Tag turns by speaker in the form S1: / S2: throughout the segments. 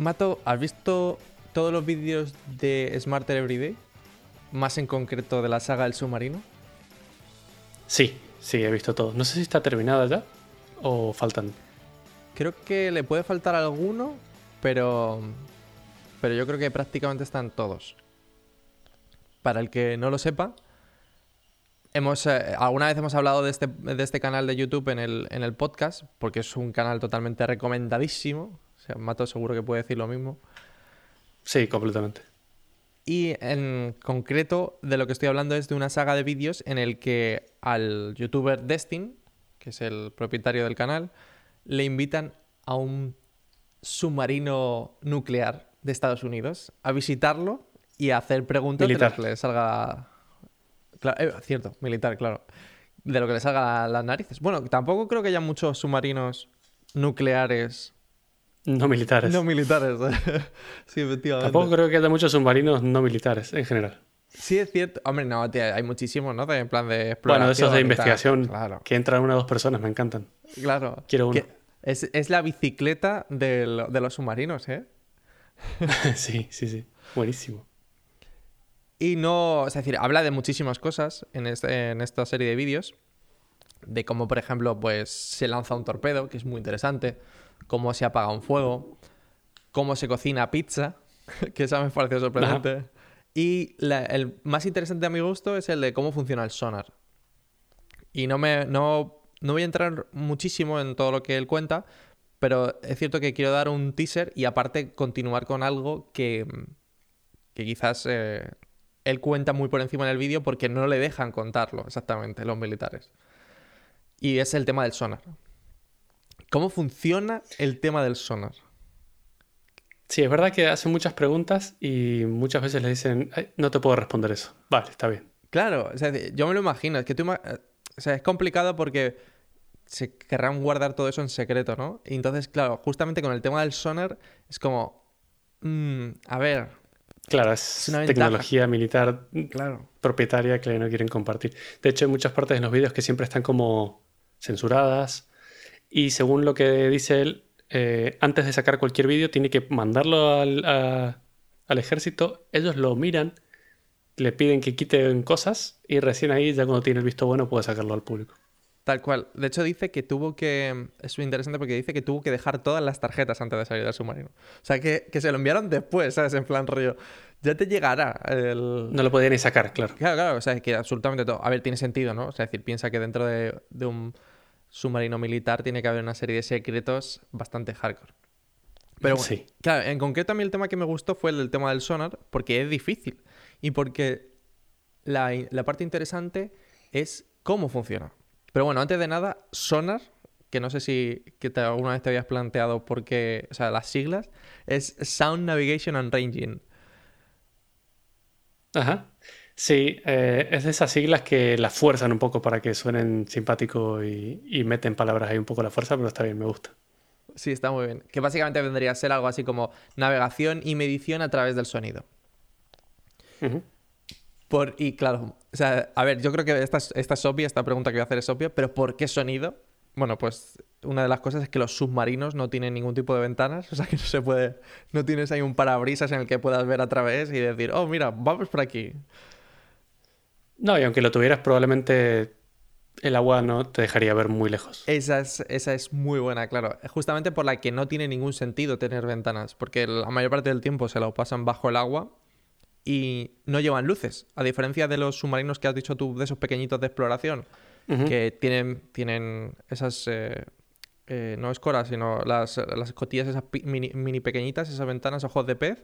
S1: Mato, ¿has visto todos los vídeos de Smarter Everyday? Más en concreto de la saga del submarino.
S2: Sí, sí, he visto todo. No sé si está terminada ya o faltan.
S1: Creo que le puede faltar alguno, pero. Pero yo creo que prácticamente están todos. Para el que no lo sepa, hemos eh, alguna vez hemos hablado de este, de este canal de YouTube en el, en el podcast, porque es un canal totalmente recomendadísimo. O sea, Mato seguro que puede decir lo mismo.
S2: Sí, completamente.
S1: Y en concreto, de lo que estoy hablando es de una saga de vídeos en el que al youtuber Destin, que es el propietario del canal, le invitan a un submarino nuclear de Estados Unidos a visitarlo y a hacer preguntas
S2: Militar.
S1: de lo que le salga. Claro, eh, cierto, militar, claro. De lo que le salga las narices. Bueno, tampoco creo que haya muchos submarinos nucleares
S2: No militares.
S1: no militares. sí, efectivamente.
S2: Tampoco creo que haya muchos submarinos no militares en general.
S1: Sí, es cierto. Hombre, no, tío, hay muchísimos, ¿no? En plan de exploración.
S2: Bueno, esos de investigación
S1: Claro,
S2: que entran una o dos personas, me encantan.
S1: claro.
S2: Quiero uno.
S1: Es, es la bicicleta del- de los submarinos, ¿eh?
S2: sí, sí, sí. Buenísimo.
S1: Y no, es decir, habla de muchísimas cosas en, este- en esta serie de vídeos. De cómo, por ejemplo, pues se lanza un torpedo, que es muy interesante. Cómo se apaga un fuego. Cómo se cocina pizza, que esa me pareció sorprendente. Y la- el más interesante a mi gusto es el de cómo funciona el sonar. Y no me no, no voy a entrar muchísimo en todo lo que él cuenta, pero es cierto que quiero dar un teaser y aparte continuar con algo que, que quizás eh, él cuenta muy por encima en el vídeo porque no le dejan contarlo exactamente los militares. Y es el tema del sonar. ¿Cómo funciona el tema del sonar?
S2: Sí, es verdad que hacen muchas preguntas y muchas veces le dicen, "Ay, no te puedo responder eso. Vale, está bien.
S1: Claro, o sea, yo me lo imagino. Es que tú, eh, o sea, es complicado porque se querrán guardar todo eso en secreto, ¿no? Y entonces, claro, justamente con el tema del sonar es como, mm, a ver,
S2: Claro, es,
S1: una
S2: tecnología militar
S1: claro,
S2: propietaria que no quieren compartir. De hecho, hay muchas partes en los vídeos que siempre están como censuradas y según lo que dice él, eh, antes de sacar cualquier vídeo tiene que mandarlo al, a- al ejército, ellos lo miran, le piden que quiten cosas y recién ahí, ya cuando tiene el visto bueno, puede sacarlo al público.
S1: tal cual. De hecho, dice que tuvo que, es muy interesante porque dice que tuvo que dejar todas las tarjetas antes de salir del submarino. O sea, que, que se lo enviaron después, ¿sabes? En plan rollo, ya te llegará el...
S2: No lo podía ni sacar, claro.
S1: Claro, claro, o sea, es que absolutamente todo. A ver, tiene sentido, ¿no? O sea, es decir, piensa que dentro de, de un submarino militar tiene que haber una serie de secretos bastante hardcore. Pero bueno,
S2: Sí.
S1: claro, en concreto a mí el tema que me gustó fue el del tema del sonar, porque es difícil. Y porque la, la parte interesante es cómo funciona. Pero bueno, antes de nada, sonar, que no sé si que te- alguna vez te habías planteado por qué, o sea, las siglas, es Sound Navigation and Ranging.
S2: Ajá. Sí, eh, es de esas siglas que las fuerzan un poco para que suenen simpático y, y meten palabras ahí un poco la fuerza, pero está bien, me gusta.
S1: Sí, está muy bien. Que básicamente vendría a ser algo así como navegación y medición a través del sonido. Por, y claro, o sea, a ver, yo creo que esta es, esta es obvia, esta pregunta que voy a hacer es obvia, pero ¿por qué sonido? Bueno, pues una de las cosas es que los submarinos no tienen ningún tipo de ventanas, o sea que no se puede, no tienes ahí un parabrisas en el que puedas ver a través y decir, oh, mira, vamos por aquí.
S2: No, y aunque lo tuvieras, probablemente el agua no te dejaría ver muy lejos.
S1: Esa es, esa es muy buena, claro. Justamente por la que no tiene ningún sentido tener ventanas, porque la mayor parte del tiempo se lo pasan bajo el agua y no llevan luces. A diferencia de los submarinos que has dicho tú, de esos pequeñitos de exploración, que tienen, tienen esas, eh, eh, no escoras, sino las, las escotillas esas mini, mini pequeñitas, esas ventanas ojos de pez,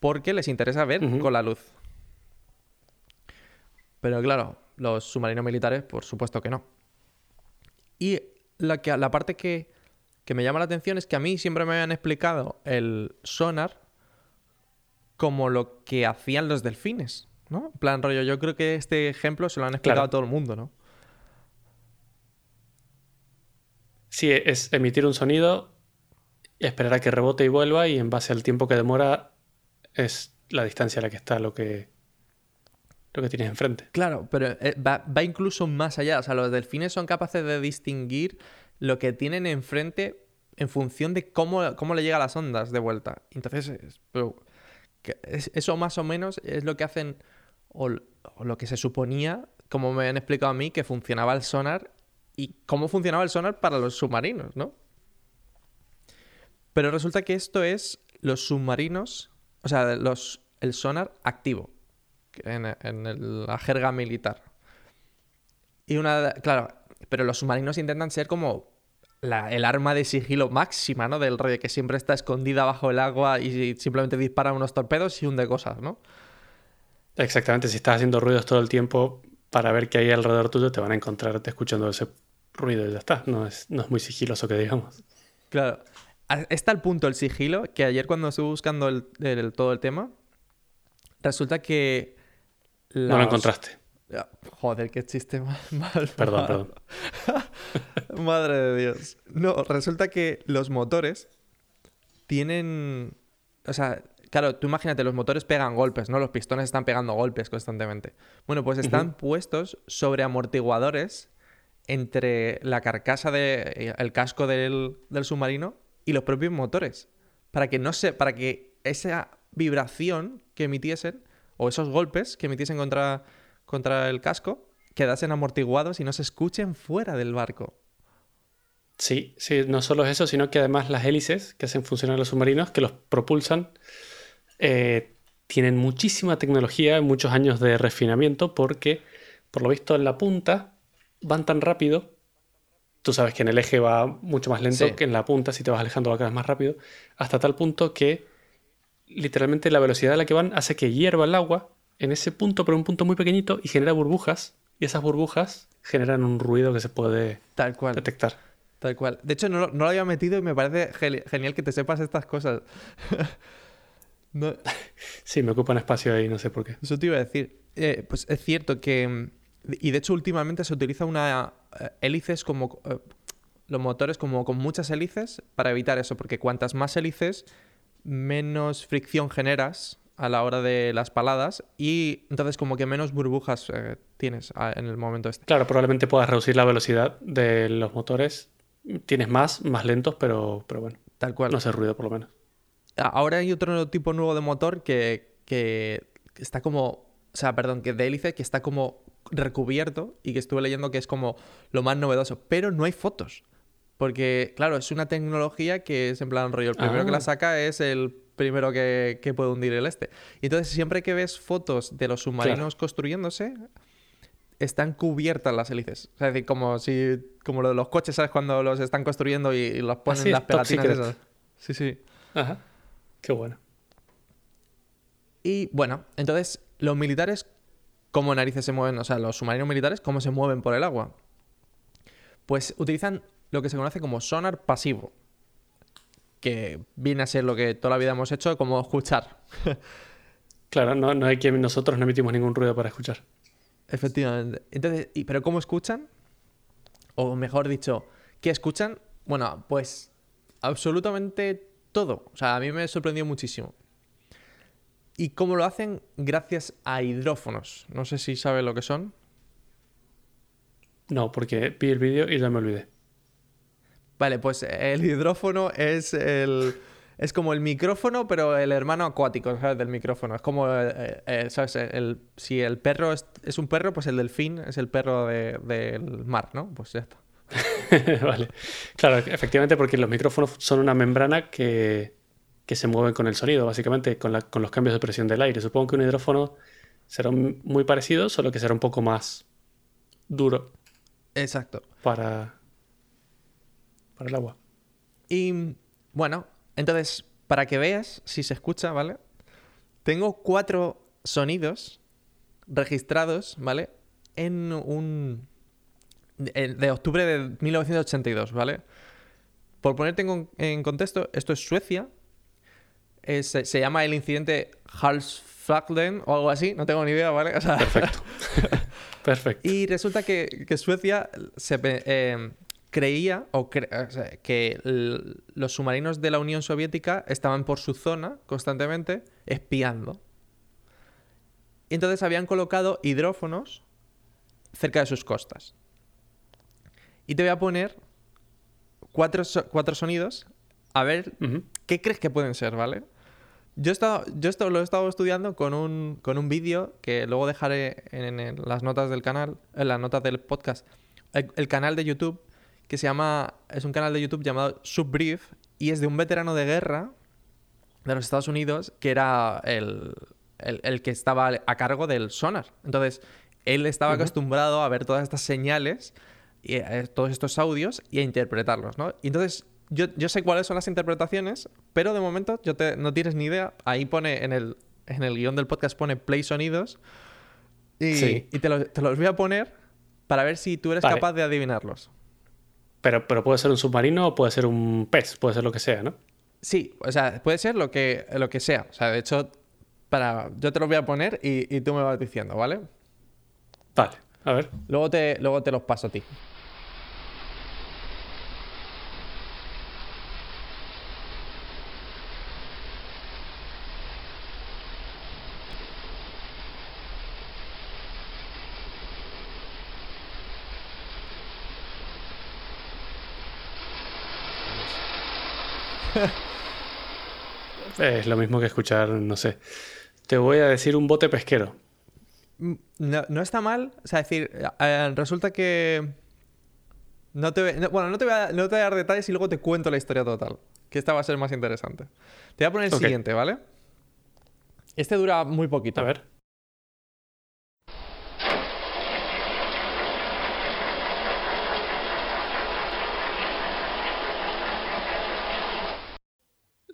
S1: porque les interesa ver con la luz. Pero claro, los submarinos militares, por supuesto que no. Y la, que, la parte que, que me llama la atención es que a mí siempre me habían explicado el sonar como lo que hacían los delfines, ¿no? En plan rollo, yo creo que este ejemplo se lo han explicado
S2: Claro.
S1: a todo el mundo, ¿no?
S2: Sí, es emitir un sonido, esperar a que rebote y vuelva, y en base al tiempo que demora, es la distancia a la que está lo que, lo que tienes enfrente.
S1: Claro, pero eh, va, incluso más allá. O sea, los delfines son capaces de distinguir lo que tienen enfrente en función de cómo, cómo le llegan las ondas de vuelta. Entonces, eso más o menos es lo que hacen, o, lo que se suponía, como me han explicado a mí, que funcionaba el sonar y cómo funcionaba el sonar para los submarinos, ¿no? Pero resulta que esto es los submarinos, o sea, los, el sonar activo, en, la jerga militar. Y una, claro, pero los submarinos intentan ser como el arma de sigilo máxima, ¿no? Del rey que siempre está escondida bajo el agua y simplemente dispara unos torpedos y hunde cosas, ¿no?
S2: Exactamente, si estás haciendo ruidos todo el tiempo para ver qué hay alrededor tuyo, te van a encontrarte escuchando ese ruido y ya está. No es, no es muy sigiloso que digamos.
S1: Claro. Está el punto el sigilo que ayer cuando estuve buscando el, todo el tema, resulta que...
S2: No lo encontraste.
S1: Joder, qué chiste mal.
S2: perdón, perdón.
S1: Madre de Dios. No, resulta que los motores tienen. O sea, claro, tú imagínate, los motores pegan golpes, ¿no? Los pistones están pegando golpes constantemente. Bueno, pues están puestos sobre amortiguadores entre la carcasa del el casco del, del, submarino y los propios motores. Para que no se. para que esa vibración que emitiesen, o esos golpes que emitiesen contra contra el casco quedasen amortiguados y no se escuchen fuera del barco.
S2: Sí, sí, no solo eso, sino que además las hélices que hacen funcionar los submarinos, que los propulsan, eh, tienen muchísima tecnología, muchos años de refinamiento, porque por lo visto en la punta van tan rápido. Tú sabes que en el eje va mucho más lento que en la punta, si te vas alejando va cada vez más rápido, hasta tal punto que literalmente la velocidad a la que van hace que hierva el agua en ese punto, pero un punto muy pequeñito, y genera burbujas. Y esas burbujas generan un ruido que se puede
S1: Tal cual.
S2: detectar.
S1: Tal cual. De hecho, no, lo había metido y me parece genial que te sepas estas cosas.
S2: Sí, me ocupan espacio ahí, no sé por qué.
S1: Eso te iba a decir. Eh, pues es cierto que. Y de hecho, últimamente se utiliza una eh, hélices como. Eh, los motores como con muchas hélices para evitar eso, porque cuantas más hélices, menos fricción generas a la hora de las paladas y entonces como que menos burbujas eh, tienes en el momento este.
S2: Claro, probablemente puedas reducir la velocidad de los motores. Tienes más, más lentos, pero, pero bueno.
S1: Tal cual.
S2: No hace ruido por lo menos.
S1: Ahora hay otro tipo nuevo de motor que, que está como... O sea, perdón, que de hélice que está como recubierto y que estuve leyendo que es como lo más novedoso, pero no hay fotos. Porque, claro, es una tecnología que es en plan rollo. El primero que la ah. saca es el primero que, puede hundir el este. Y entonces, siempre que ves fotos de los submarinos construyéndose, están cubiertas las hélices. O sea, es decir, como si como lo de los coches, ¿sabes? Cuando los están construyendo y, los ponen en las pelatinas. Sí, sí.
S2: Ajá. Qué bueno.
S1: Y bueno, entonces, los militares, ¿cómo narices se mueven? O sea, los submarinos militares, ¿cómo se mueven por el agua? Pues utilizan lo que se conoce como sonar pasivo que viene a ser lo que toda la vida hemos hecho, como escuchar.
S2: claro, no, no hay que nosotros no emitimos ningún ruido para escuchar.
S1: Efectivamente. Entonces, ¿pero cómo escuchan? O mejor dicho, ¿qué escuchan? Bueno, pues absolutamente todo. O sea, a mí me sorprendió muchísimo. ¿Y cómo lo hacen? Gracias a hidrófonos. No sé si sabes lo que son.
S2: No, porque vi el vídeo y ya me olvidé.
S1: Vale, pues el hidrófono es el... Es como el micrófono, pero el hermano acuático, ¿sabes? Del micrófono. Es como, eh, eh, ¿sabes? El, si el perro es, un perro, pues el delfín es el perro del mar, ¿no? Pues ya está.
S2: vale. Claro, efectivamente, porque los micrófonos son una membrana que, que se mueven con el sonido, básicamente, con, con los cambios de presión del aire. Supongo que un hidrófono será muy parecido, solo que será un poco más duro.
S1: Exacto.
S2: Para, para el agua.
S1: Y bueno, entonces, para que veas si se escucha, ¿vale? Tengo cuatro sonidos registrados, ¿vale? En un... de octubre de 1982, ¿vale? Por ponerte en, contexto, esto es Suecia. se llama el incidente Halsflagden o algo así, no tengo ni idea, ¿vale?
S2: Perfecto. Perfecto.
S1: Y resulta que, Suecia se, eh, creía o que los submarinos de la Unión Soviética estaban por su zona constantemente espiando. Y entonces habían colocado hidrófonos cerca de sus costas. Y te voy a poner cuatro, so- cuatro sonidos. A ver qué crees que pueden ser, ¿vale? Yo, he estado- yo esto lo he estado estudiando con un, con un vídeo que luego dejaré en, en las notas del canal, en las notas del podcast. El, el canal de YouTube que se llama. Es un canal de YouTube llamado Subbrief y es de un veterano de guerra de los Estados Unidos que era el, el- el que estaba a cargo del sonar. Entonces, él estaba acostumbrado a ver todas estas señales, y, eh, todos estos audios y a interpretarlos, ¿no? Y entonces, yo, yo sé cuáles son las interpretaciones, pero de momento yo te- no tienes ni idea. Ahí pone en el, en el guion del podcast pone play sonidos y,
S2: Sí.
S1: y te, lo- te los voy a poner para ver si tú eres
S2: Vale.
S1: capaz de adivinarlos.
S2: Pero, pero puede ser un submarino o puede ser un pez, puede ser lo que sea, ¿no?
S1: Sí, o sea, puede ser lo que, lo que sea. O sea, de hecho, para, yo te los voy a poner y, y tú me vas diciendo, ¿vale?
S2: Vale, a ver.
S1: Luego te, luego te los paso a ti.
S2: Es lo mismo que escuchar, no sé. Te voy a decir un bote pesquero.
S1: Mm, No, no está mal. O sea, es decir, eh, resulta que. No te, no- bueno, no te, voy a, no te voy a dar detalles y luego te cuento la historia total. Que esta va a ser más interesante. Te voy a poner el siguiente, ¿vale? Este dura muy poquito.
S2: A ver.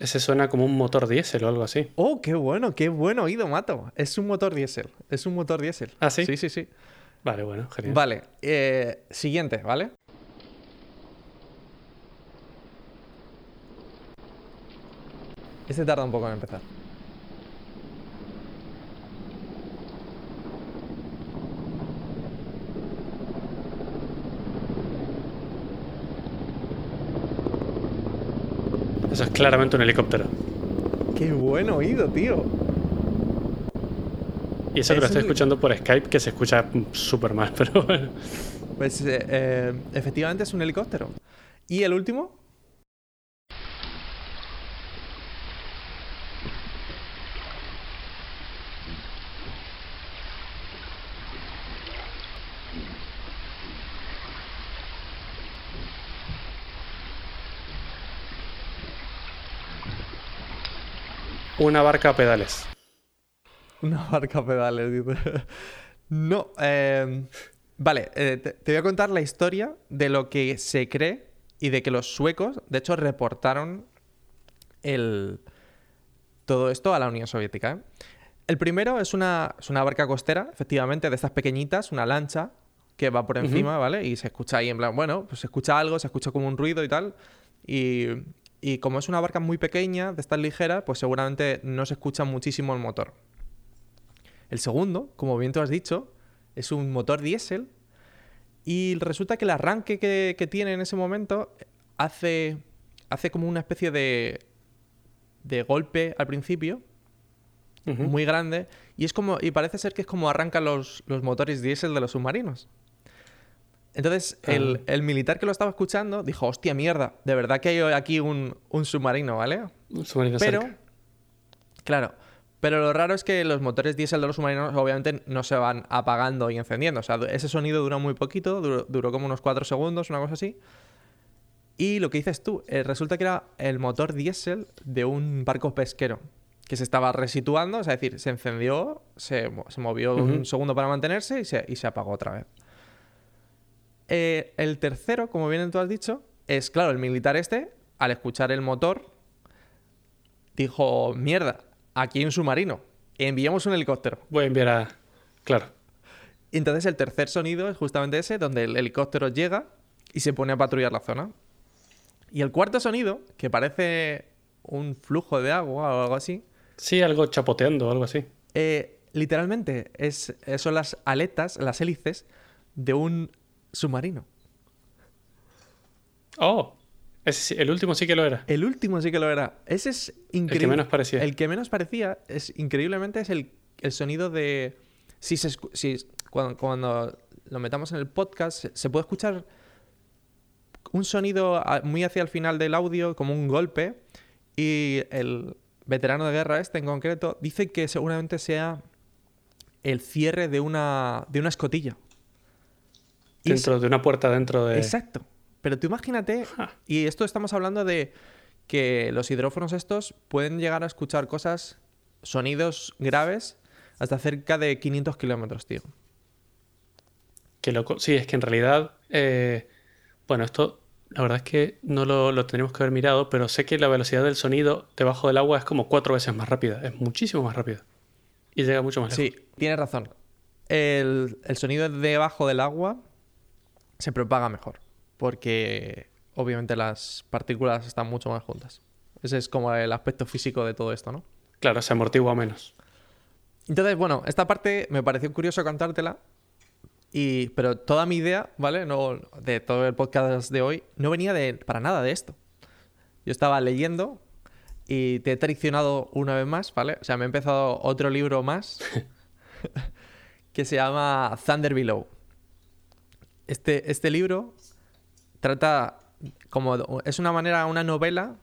S2: Ese suena como un motor diésel o algo así.
S1: Oh, qué bueno, qué buen oído, Mato. Es un motor diésel. Es un motor diésel.
S2: ¿Ah, sí?
S1: Sí, sí, sí.
S2: Vale, bueno, genial.
S1: Vale, eh, siguiente, ¿vale? Este tarda un poco en empezar.
S2: Eso es claramente un helicóptero.
S1: Qué buen oído, tío.
S2: Y eso que
S1: Es
S2: lo estoy
S1: un-
S2: escuchando por Skype, que se escucha súper mal, pero bueno.
S1: Pues eh, eh, efectivamente es un helicóptero. ¿Y el último?
S2: Una barca a pedales.
S1: Una barca a pedales, dice. No, eh, vale, eh, te, te voy a contar la historia de lo que se cree y de que los suecos, de hecho, reportaron el, todo esto a la Unión Soviética. ¿eh? El primero es una, es una barca costera, efectivamente, de estas pequeñitas, una lancha que va por encima, ¿vale? Y se escucha ahí en plan, bueno, pues se escucha algo, se escucha como un ruido y tal. Y, y como es una barca muy pequeña, de estas ligeras, pues seguramente no se escucha muchísimo el motor. El segundo, como bien tú has dicho, es un motor diésel y resulta que el arranque que, que tiene en ese momento hace, hace como una especie de, de golpe al principio, muy grande, y, es como, y parece ser que es como arrancan los, los motores diésel de los submarinos. Entonces, el,
S2: Ah.
S1: el militar que lo estaba escuchando dijo, hostia mierda, de verdad que hay aquí un, un submarino, ¿vale?
S2: Un submarino
S1: Pero,
S2: cerca.
S1: claro, pero lo raro es que los motores diésel de los submarinos obviamente no se van apagando y encendiendo. O sea, ese sonido duró muy poquito, duró, duró como unos 4 segundos, una cosa así. Y lo que dices tú, eh, resulta que era el motor diésel de un barco pesquero que se estaba resituando, es decir, se encendió, se, mo- se movió un segundo para mantenerse y se, y se apagó otra vez. Eh, el tercero, como bien tú has dicho, es, claro, el militar este, al escuchar el motor, dijo, mierda, aquí hay un submarino, enviamos un helicóptero.
S2: Voy a enviar a. Claro.
S1: Entonces el tercer sonido es justamente ese, donde el helicóptero llega y se pone a patrullar la zona. Y el cuarto sonido, que parece un flujo de agua o algo así,
S2: Sí, algo chapoteando o algo así.
S1: eh, literalmente es, eh, son las aletas, las hélices de un submarino.
S2: Oh, ese el último sí que lo era.
S1: El último sí que lo era. Ese es increíble.
S2: El que menos parecía.
S1: El que menos parecía, es increíblemente, es el, el sonido de. Si se si, cuando, cuando lo metamos en el podcast, se, puede escuchar un sonido muy hacia el final del audio, como un golpe, y el veterano de guerra este en concreto dice que seguramente sea el cierre de una, de una escotilla. Es-
S2: Dentro de una puerta dentro de.
S1: Exacto. Pero tú imagínate, y esto estamos hablando de que los hidrófonos estos pueden llegar a escuchar cosas, sonidos graves, hasta cerca de 500 kilómetros, tío.
S2: Qué loco. Sí, es que en realidad. eh, bueno, esto. La verdad es que no lo, lo tendríamos que haber mirado, pero sé que la velocidad del sonido debajo del agua es como cuatro veces más rápida. Es muchísimo más rápida. Y llega mucho más lejos.
S1: Sí, tienes razón. El, el sonido debajo del agua se propaga mejor, porque obviamente las partículas están mucho más juntas. Ese es como el aspecto físico de todo esto, ¿no?
S2: Claro, se amortigua menos.
S1: Entonces, bueno, esta parte me pareció curioso contártela. Y, pero toda mi idea, ¿vale? No, de todo el podcast de hoy, no venía de, para nada de esto. Yo estaba leyendo y te he traicionado una vez más, ¿vale? O sea, me he empezado otro libro más que se llama Thunder Below. Este, este libro trata como... Es una manera, una novela,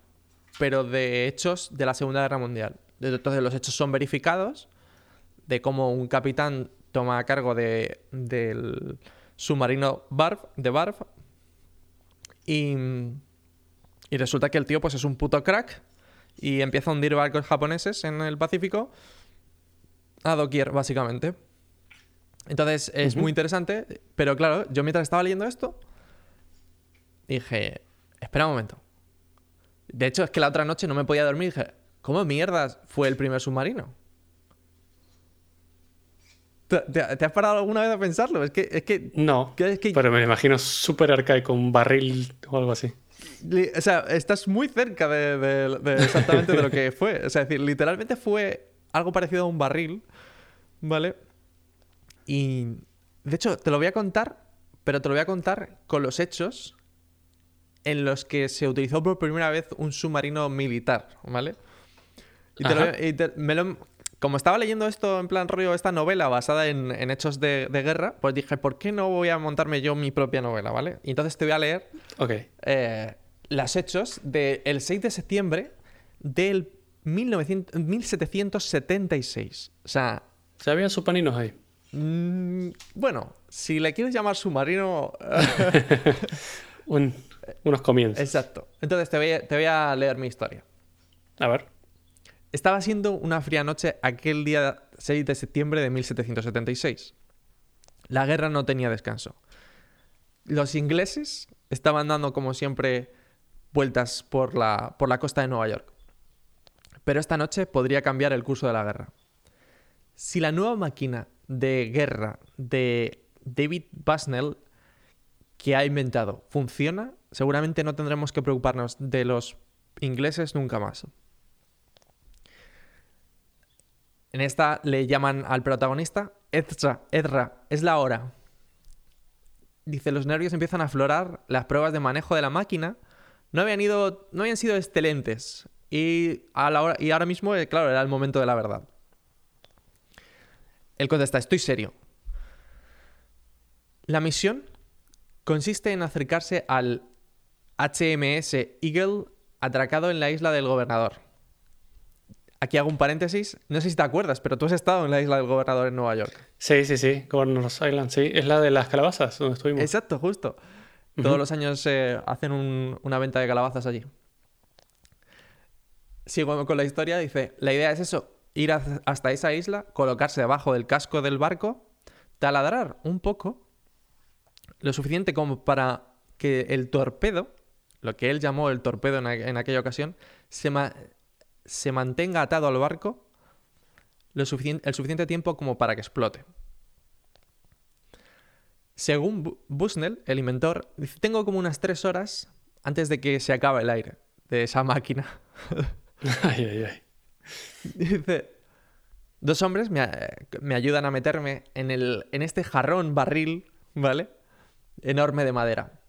S1: pero de hechos de la Segunda Guerra Mundial. Entonces los hechos son verificados de cómo un capitán toma cargo de, del submarino Barf, de Barf y, y resulta que el tío pues es un puto crack y empieza a hundir barcos japoneses en el Pacífico a doquier, básicamente. Entonces es muy interesante, pero claro, yo mientras estaba leyendo esto dije, espera un momento. De hecho, es que la otra noche no me podía dormir y dije, ¿cómo mierdas fue el primer submarino? ¿Te, te- te has parado alguna vez a pensarlo? Es que, es que,
S2: No,
S1: que- es que-
S2: pero me lo imagino súper arcaico, un barril o algo así.
S1: o sea, estás muy cerca de, de- de exactamente de lo que fue. O sea, es decir, literalmente fue algo parecido a un barril, ¿vale? Y, de hecho, te lo voy a contar, pero te lo voy a contar con los hechos en los que se utilizó por primera vez un submarino militar, ¿vale? Y te lo- y te- me lo- como estaba leyendo esto en plan rollo, esta novela basada en, en hechos de, de guerra, pues dije, ¿por qué no voy a montarme yo mi propia novela, ¿vale? Y entonces te voy a leer
S2: Ok.
S1: eh, los hechos del 6 de septiembre del 1900 1776. O sea,
S2: ¿Se había supaninos ahí?
S1: Mm, bueno, si le quieres llamar submarino...
S2: Un- unos comienzos.
S1: exacto. Entonces te voy, a, te voy a leer mi historia.
S2: A ver.
S1: Estaba siendo una fría noche aquel día 6 de septiembre de 1776. La guerra no tenía descanso. Los ingleses estaban dando, como siempre, vueltas por la, por la costa de Nueva York. Pero esta noche podría cambiar el curso de la guerra. Si la nueva máquina de guerra de David Busnell que ha inventado funciona, seguramente no tendremos que preocuparnos de los ingleses nunca más. En esta le llaman al protagonista Ezra, Ezra, es la hora. Dice, los nervios empiezan a aflorar, las pruebas de manejo de la máquina no habían, ido, no habían sido excelentes. Y, a la hora, y ahora mismo, eh, claro, era el momento de la verdad. Él contesta, estoy serio. La misión consiste en acercarse al HMS Eagle atracado en la isla del gobernador. Aquí hago un paréntesis. No sé si te acuerdas, pero tú has estado en la isla del gobernador en Nueva York.
S2: Sí, sí, sí. Governor's Island, sí. Es la de las calabazas donde estuvimos.
S1: Exacto, justo. Todos los años eh, hacen un- una venta de calabazas allí. Sigo con la historia. Dice, la idea es eso, ir hasta esa isla, colocarse debajo del casco del barco, taladrar un poco, lo suficiente como para que el torpedo, lo que él llamó el torpedo en, aquella ocasión, se, se mantenga atado al barco lo el suficiente tiempo como para que explote. Según Bu- Busnell, el inventor, dice, tengo como unas tres horas antes de que se acabe el aire de esa máquina.
S2: Ay, ay, ay.
S1: Dice, dos hombres me, ayudan a meterme en, el, en este jarrón barril, ¿vale? Enorme de madera.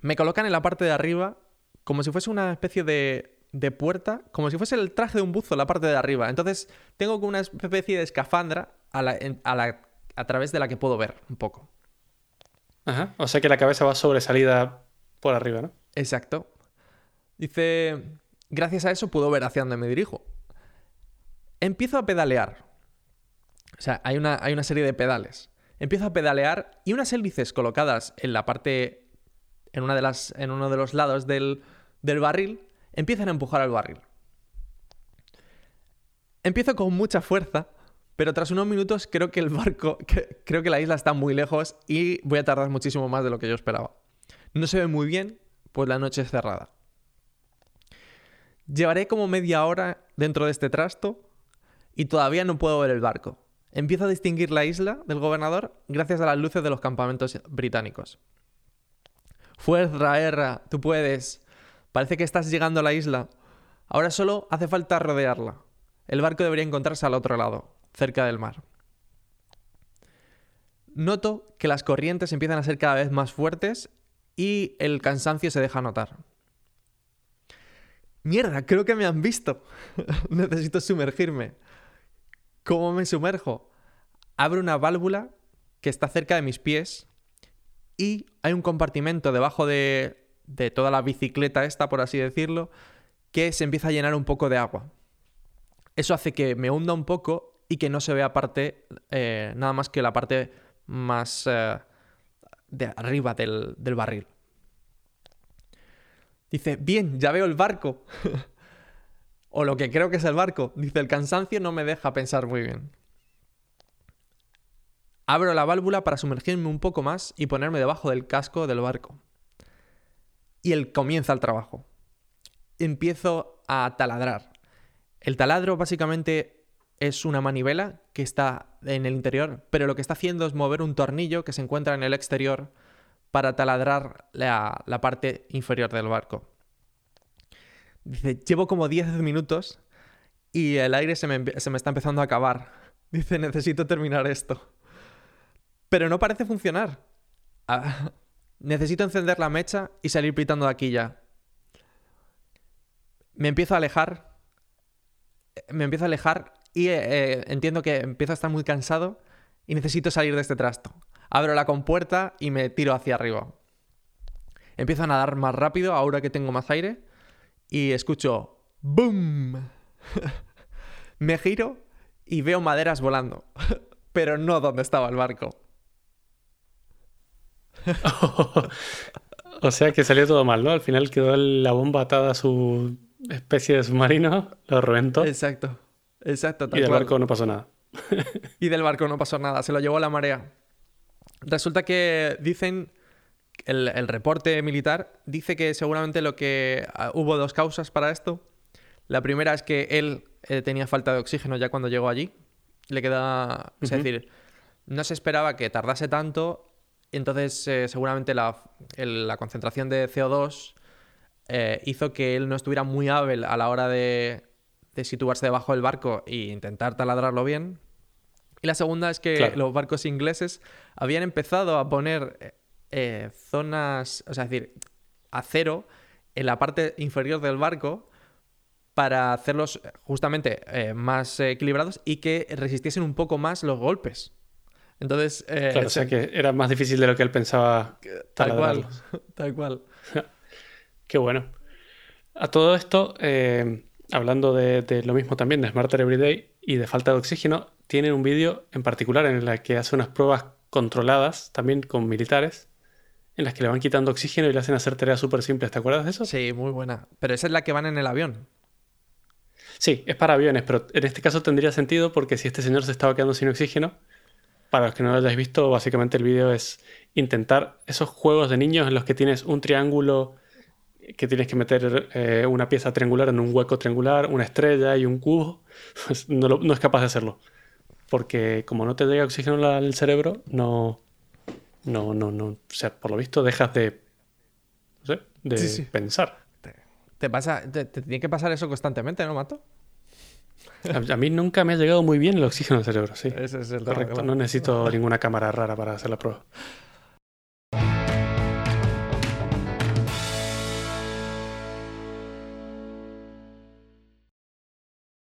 S1: Me colocan en la parte de arriba como si fuese una especie de, de puerta, como si fuese el traje de un buzo, la parte de arriba. Entonces tengo como una especie de escafandra a, la- en- a la- a través de la que puedo ver un poco.
S2: Ajá. O sea que la cabeza va sobresalida por arriba, ¿no?
S1: Exacto. Dice, gracias a eso puedo ver hacia dónde me dirijo. Empiezo a pedalear. O sea, hay una, hay una serie de pedales. Empiezo a pedalear y unas hélices colocadas en la parte, en, una de las, en uno de los lados del, del barril, empiezan a empujar al barril. Empiezo con mucha fuerza, pero tras unos minutos creo que el barco, creo que la isla está muy lejos y voy a tardar muchísimo más de lo que yo esperaba. No se ve muy bien, pues la noche es cerrada. Llevaré como media hora dentro de este trasto y todavía no puedo ver el barco. Empiezo a distinguir la isla del gobernador gracias a las luces de los campamentos británicos. Fuerza, Erra, tú puedes. Parece que estás llegando a la isla. Ahora solo hace falta rodearla. El barco debería encontrarse al otro lado, cerca del mar. Noto que las corrientes empiezan a ser cada vez más fuertes y el cansancio se deja notar. Mierda, creo que me han visto. Necesito sumergirme. ¿Cómo me sumerjo? Abro una válvula que está cerca de mis pies y hay un compartimento debajo de, de toda la bicicleta esta, por así decirlo, que se empieza a llenar un poco de agua. Eso hace que me hunda un poco y que no se vea parte, eh, nada más que la parte más eh, de arriba del, del barril. Dice, bien, ya veo el barco. o lo que creo que es el barco. Dice, el cansancio no me deja pensar muy bien. Abro la válvula para sumergirme un poco más y ponerme debajo del casco del barco. Y él comienza el trabajo. Empiezo a taladrar. El taladro básicamente es una manivela que está en el interior, pero lo que está haciendo es mover un tornillo que se encuentra en el exterior para taladrar la, parte inferior del barco. Dice, llevo como 10 minutos y el aire se me, se me está empezando a acabar. Dice, necesito terminar esto. Pero no parece funcionar. Ah, necesito encender la mecha y salir pitando de aquí ya. Me empiezo a alejar. Me empiezo a alejar y eh, eh, entiendo que empiezo a estar muy cansado y necesito salir de este trasto. Abro la compuerta y me tiro hacia arriba. Empiezo a nadar más rápido ahora que tengo más aire y escucho ¡Boom! me giro y veo maderas volando, pero no donde estaba el barco.
S2: o sea que salió todo mal, ¿no? Al final quedó la bomba atada a su especie de submarino, lo reventó.
S1: Exacto, exacto.
S2: y del barco no pasó nada.
S1: y del barco no pasó nada, se lo llevó la marea. Resulta que dicen, el, reporte militar dice que seguramente lo que ah, hubo dos causas para esto. La primera es que él eh, tenía falta de oxígeno ya cuando llegó allí. Le queda, es decir, no se esperaba que tardase tanto. Entonces, eh, seguramente la, concentración de CO2 eh, hizo que él no estuviera muy hábil a la hora de, de situarse debajo del barco e intentar taladrarlo bien. Y la segunda es que los barcos ingleses habían empezado a poner eh, eh, zonas, o sea, es decir, acero en la parte inferior del barco para hacerlos eh, justamente más equilibrados y que resistiesen un poco más los golpes. Entonces.
S2: claro, o sea que era más difícil de lo que él pensaba.
S1: Tal cual. Tal cual.
S2: Qué bueno. A todo esto, hablando de, de, lo mismo también, de Smarter Everyday y de falta de oxígeno, tienen un vídeo en particular en el que hace unas pruebas controladas, también con militares, en las que le van quitando oxígeno y le hacen hacer tareas súper simples. ¿Te acuerdas de eso?
S1: Sí, muy buena. Pero esa es la que van en el avión.
S2: Sí, es para aviones, pero en este caso tendría sentido porque si este señor se estaba quedando sin oxígeno, para los que no lo hayáis visto, básicamente el vídeo es intentar esos juegos de niños en los que tienes un triángulo que tienes que meter eh, una pieza triangular en un hueco triangular, una estrella y un cubo. Pues no, no es capaz de hacerlo porque como no te llega oxígeno al cerebro, no, no, no, no, o sea, por lo visto dejas de, no sé, de pensar.
S1: Te, pasa, te, tiene que pasar eso constantemente, ¿no, Mato?
S2: A, mí nunca me ha llegado muy bien el oxígeno al cerebro, sí.
S1: Ese es el
S2: Correcto, no necesito ninguna cámara rara para hacer la prueba.